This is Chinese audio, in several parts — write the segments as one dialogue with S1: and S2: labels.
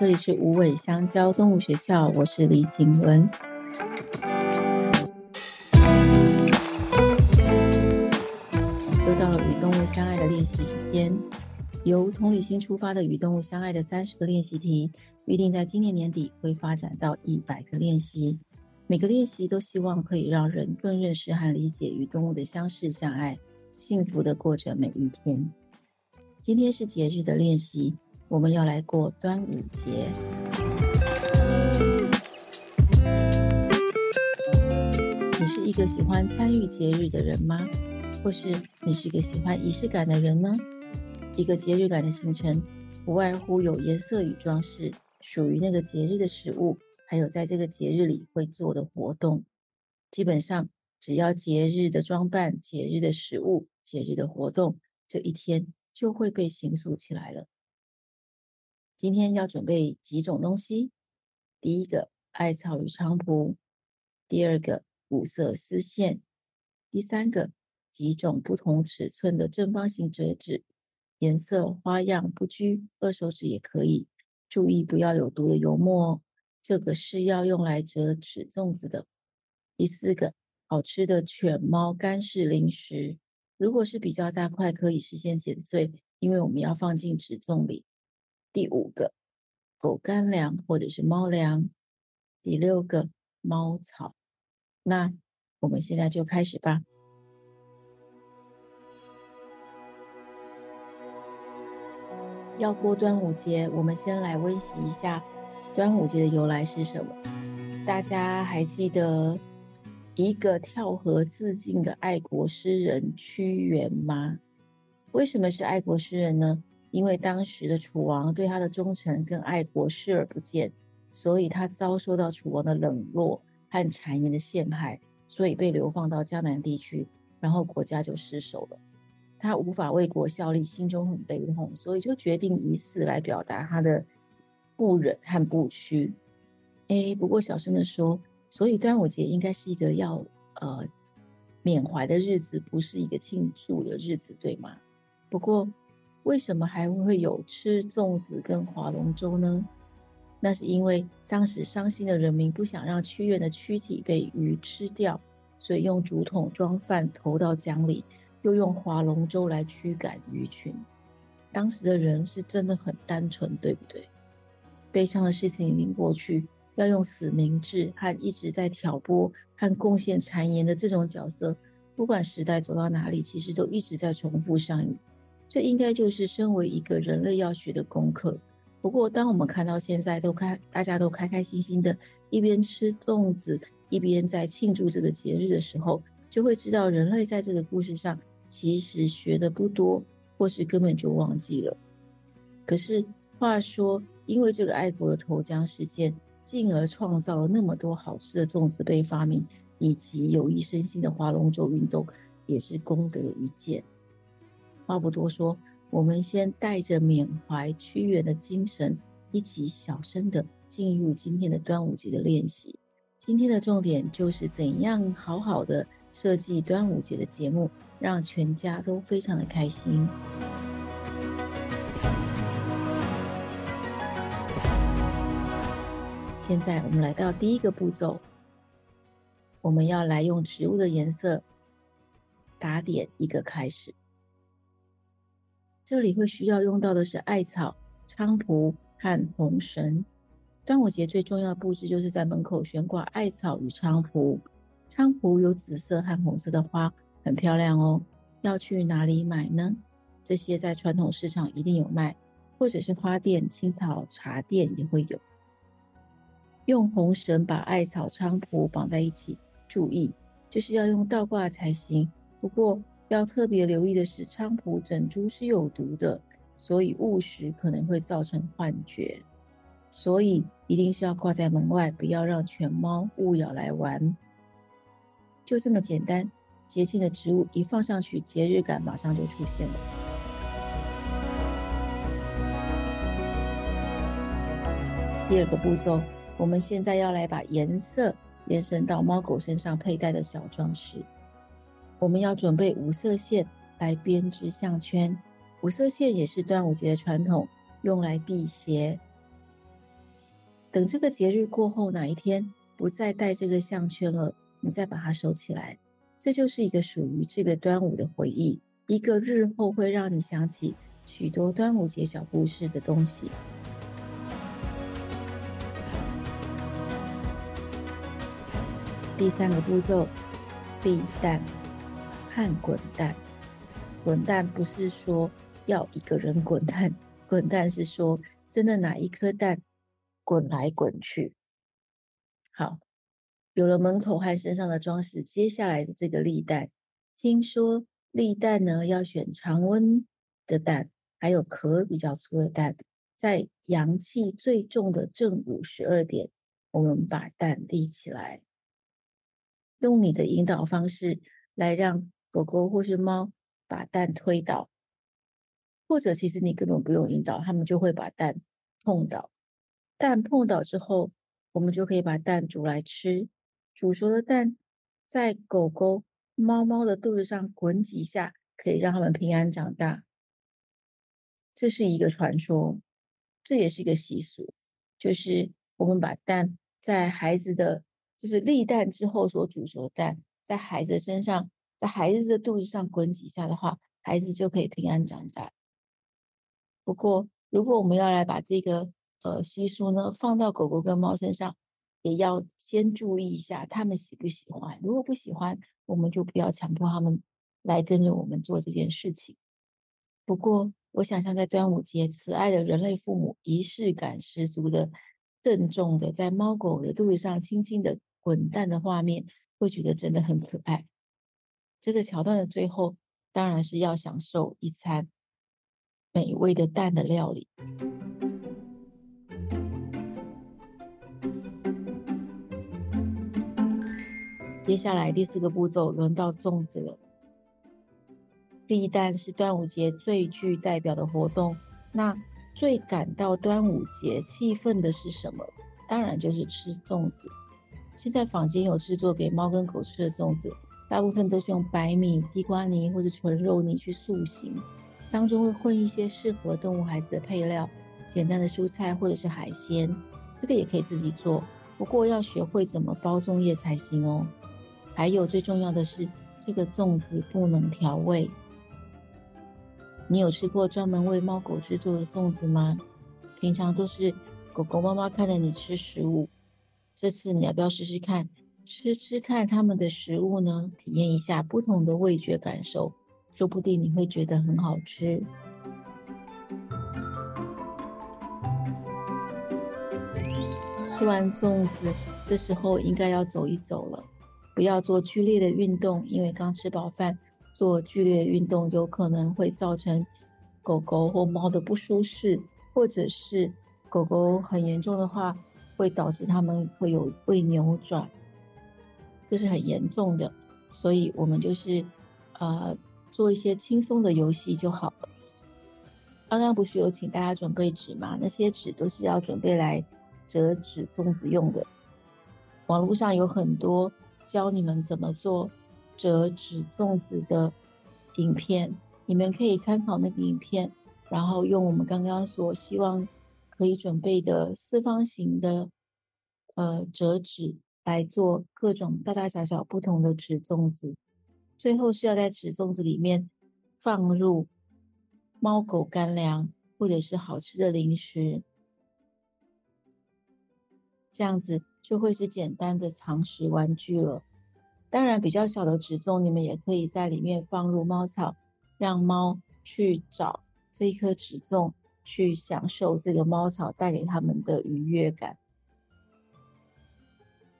S1: 这里是无尾香蕉动物学校，我是李景伦。又到了与动物相爱的练习时间，由同理心出发的与动物相爱的三十个练习题，预定在今年年底会发展到一百个练习。每个练习都希望可以让人更认识和理解与动物的相识相爱，幸福的过着每一天。今天是节日的练习，我们要来过端午节。你是一个喜欢参与节日的人吗？或是你是一个喜欢仪式感的人呢？一个节日感的形成，不外乎有颜色与装饰，属于那个节日的食物，还有在这个节日里会做的活动。基本上，只要节日的装扮、节日的食物、节日的活动，这一天，就会被形塑起来了。今天要准备几种东西：第一个，艾草与菖蒲；第二个，五色丝线；第三个，几种不同尺寸的正方形折纸，颜色花样不拘，二手纸也可以。注意不要有毒的油墨哦，这个是要用来折纸粽子的。第四个，好吃的犬猫干式零食。如果是比较大块，可以事先剪碎，因为我们要放进纸粽里。第五个，狗干粮或者是猫粮。第六个，猫草。那我们现在就开始吧。要过端午节，我们先来温习一下端午节的由来是什么？大家还记得？一个跳河自尽的爱国诗人屈原吗？为什么是爱国诗人呢？因为当时的楚王对他的忠诚跟爱国视而不见，所以他遭受到楚王的冷落和谗言的陷害，所以被流放到江南地区，然后国家就失守了。他无法为国效力，心中很悲痛，所以就决定以死来表达他的不忍和不屈。哎，不过小声的说。所以端午节应该是一个要呃缅怀的日子，不是一个庆祝的日子，对吗？不过为什么还会有吃粽子跟划龙舟呢？那是因为当时伤心的人民不想让屈原的躯体被鱼吃掉，所以用竹筒装饭投到江里，又用划龙舟来驱赶鱼群。当时的人是真的很单纯，对不对？悲伤的事情已经过去。要用死明志和一直在挑拨和贡献谗言的这种角色，不管时代走到哪里，其实都一直在重复上演。这应该就是身为一个人类要学的功课。不过，当我们看到现在都开，大家都开开心心的，一边吃粽子，一边在庆祝这个节日的时候，就会知道人类在这个故事上其实学的不多，或是根本就忘记了。可是话说，因为这个爱国的投江事件。进而创造了那么多好吃的粽子被发明，以及有益身心的划龙舟运动，也是功德一件。话不多说，我们先带着缅怀屈原的精神，一起小声的进入今天的端午节的练习。今天的重点就是怎样好好的设计端午节的节目，让全家都非常的开心。现在我们来到第一个步骤，我们要来用植物的颜色打点一个开始。这里会需要用到的是艾草、菖蒲和红绳。端午节最重要的布置就是在门口悬挂艾草与菖蒲。菖蒲有紫色和红色的花，很漂亮哦。要去哪里买呢？这些在传统市场一定有卖，或者是花店、青草茶店也会有。用红绳把艾草、菖蒲绑在一起，注意就是要用倒挂才行。不过要特别留意的是，菖蒲整株是有毒的，所以误食可能会造成幻觉。所以一定是要挂在门外，不要让犬猫误咬来玩。就这么简单，洁净的植物一放上去，节日感马上就出现了。第二个步骤。我们现在要来把颜色延伸到猫狗身上佩戴的小装饰。我们要准备五色线来编织项圈。五色线也是端午节的传统，用来辟邪。等这个节日过后，哪一天不再戴这个项圈了，你再把它收起来，这就是一个属于这个端午的回忆，一个日后会让你想起许多端午节小故事的东西。第三个步骤，避蛋和滚蛋。滚蛋不是说要一个人滚蛋，滚蛋是说真的拿一颗蛋滚来滚去。好，有了门口和身上的装饰，接下来的这个立蛋，听说立蛋呢要选常温的蛋，还有壳比较粗的蛋，在阳气最重的正午十二点，我们把蛋立起来。用你的引导方式来让狗狗或是猫把蛋推倒，或者其实你根本不用引导，它们就会把蛋碰倒。蛋碰倒之后，我们就可以把蛋煮来吃。煮熟的蛋在狗狗、猫猫的肚子上滚几下，可以让它们平安长大。这是一个传说，这也是一个习俗，就是我们把蛋在孩子的。就是立蛋之后所煮熟的蛋，在孩子身上，在孩子的肚子上滚几下的话，孩子就可以平安长大。不过，如果我们要来把这个呃习俗呢放到狗狗跟猫身上，也要先注意一下他们喜不喜欢。如果不喜欢，我们就不要强迫他们来跟着我们做这件事情。不过，我想象在端午节，慈爱的人类父母仪式感十足的、郑重的，在猫狗的肚子上轻轻的。滚蛋的画面，会觉得真的很可爱。这个桥段的最后，当然是要享受一餐美味的蛋的料理。接下来第四个步骤，轮到粽子了。立蛋是端午节最具代表的活动，那最感到端午节气氛的是什么？当然就是吃粽子。现在坊间有制作给猫跟狗吃的粽子，大部分都是用白米、地瓜泥或者纯肉泥去塑形，当中会混一些适合动物孩子的配料，简单的蔬菜或者是海鲜，这个也可以自己做，不过要学会怎么包粽叶才行哦。还有最重要的是，这个粽子不能调味。你有吃过专门为猫狗制作的粽子吗？平常都是狗狗、猫猫看着你吃食物。这次你要不要试试看，吃吃看他们的食物呢？体验一下不同的味觉感受，说不定你会觉得很好吃。吃完粽子，这时候应该要走一走了，不要做剧烈的运动，因为刚吃饱饭，做剧烈运动有可能会造成狗狗或猫的不舒适，或者是狗狗很严重的话。会导致它们会有胃扭转，这是很严重的，所以我们就是呃做一些轻松的游戏就好了。刚刚不是有请大家准备纸吗？那些纸都是要准备来折纸粽子用的。网络上有很多教你们怎么做折纸粽子的影片，你们可以参考那个影片，然后用我们刚刚所希望。可以准备的四方形的呃折纸来做各种大大小小不同的纸粽子，最后是要在纸粽子里面放入猫狗干粮或者是好吃的零食，这样子就会是简单的藏食玩具了。当然，比较小的纸粽，你们也可以在里面放入猫草，让猫去找这一颗纸粽。去享受这个猫草带给他们的愉悦感。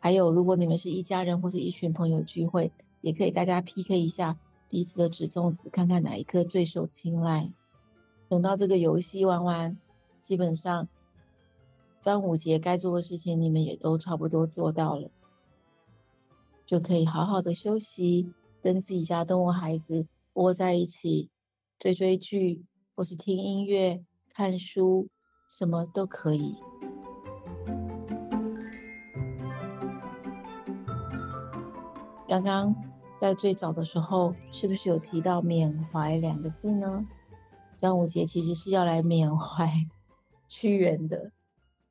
S1: 还有，如果你们是一家人或是一群朋友聚会，也可以大家 PK 一下彼此的纸粽子，看看哪一颗最受青睐。等到这个游戏玩完，基本上端午节该做的事情你们也都差不多做到了，就可以好好的休息，跟自己家动物孩子窝在一起追追剧，或是听音乐。看书，什么都可以。刚刚在最早的时候，是不是有提到缅怀两个字呢？端午节其实是要来缅怀 屈原的。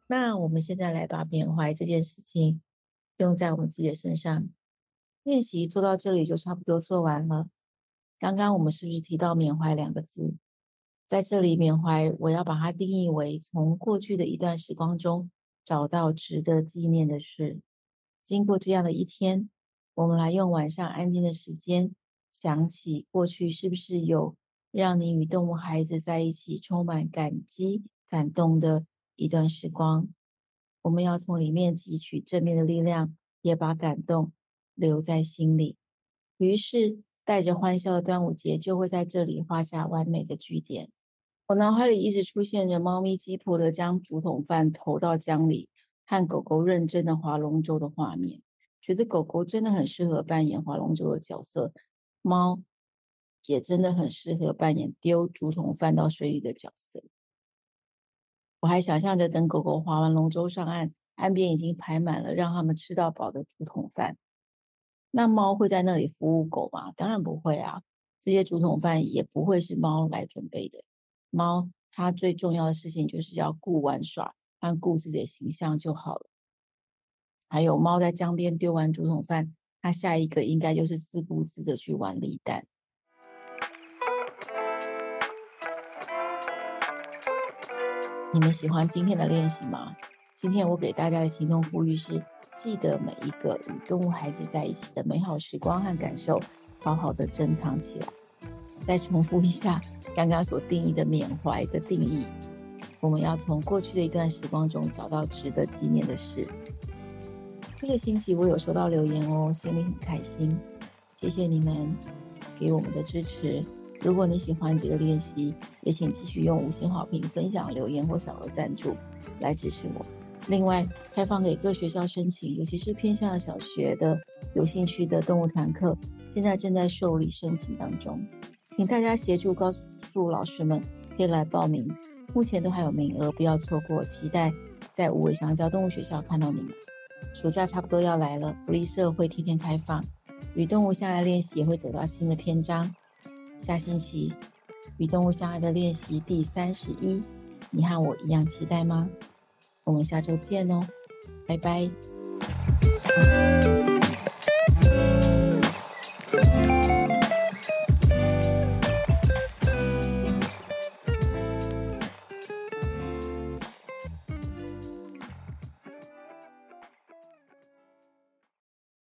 S1: 那我们现在来把缅怀这件事情用在我们自己的身上。练习做到这里就差不多做完了。刚刚我们是不是提到缅怀两个字？在这里，缅怀我要把它定义为从过去的一段时光中找到值得纪念的事。经过这样的一天，我们来用晚上安静的时间，想起过去是不是有让你与动物孩子在一起充满感激、感动的一段时光。我们要从里面汲取正面的力量，也把感动。留在心里，于是带着欢笑的端午节就会在这里画下完美的句点。我脑海里一直出现着猫咪鸡婆的将竹筒饭投到江里，和狗狗认真的划龙舟的画面，觉得狗狗真的很适合扮演划龙舟的角色，猫也真的很适合扮演丢竹筒饭到水里的角色。我还想象着等狗狗划完龙舟上岸，岸边已经排满了让他们吃到饱的竹筒饭。那猫会在那里服务狗吗？当然不会啊！这些竹筒饭也不会是猫来准备的。猫它最重要的事情就是要顾玩耍按顾自己的形象就好了。还有，猫在江边丢完竹筒饭，它下一个应该就是自顾自的去玩立蛋。你们喜欢今天的练习吗？今天我给大家的行动呼吁是。记得每一个与动物孩子在一起的美好时光和感受，好好的珍藏起来。再重复一下刚刚所定义的缅怀的定义，我们要从过去的一段时光中找到值得纪念的事。这个星期我有收到留言哦，心里很开心，谢谢你们给我们的支持。如果你喜欢这个练习，也请继续用五星好评、分享、留言或小额赞助来支持我。另外，开放给各学校申请，尤其是偏向小学的有兴趣的动物团课，现在正在受理申请当中，请大家协助告诉老师们可以来报名，目前都还有名额，不要错过。期待在无尾香蕉动物学校看到你们。暑假差不多要来了，福利社会天天开放，与动物相爱练习也会走到新的篇章。下星期与动物相爱的练习第三十一，你和我一样期待吗？我们下周见哦，拜拜。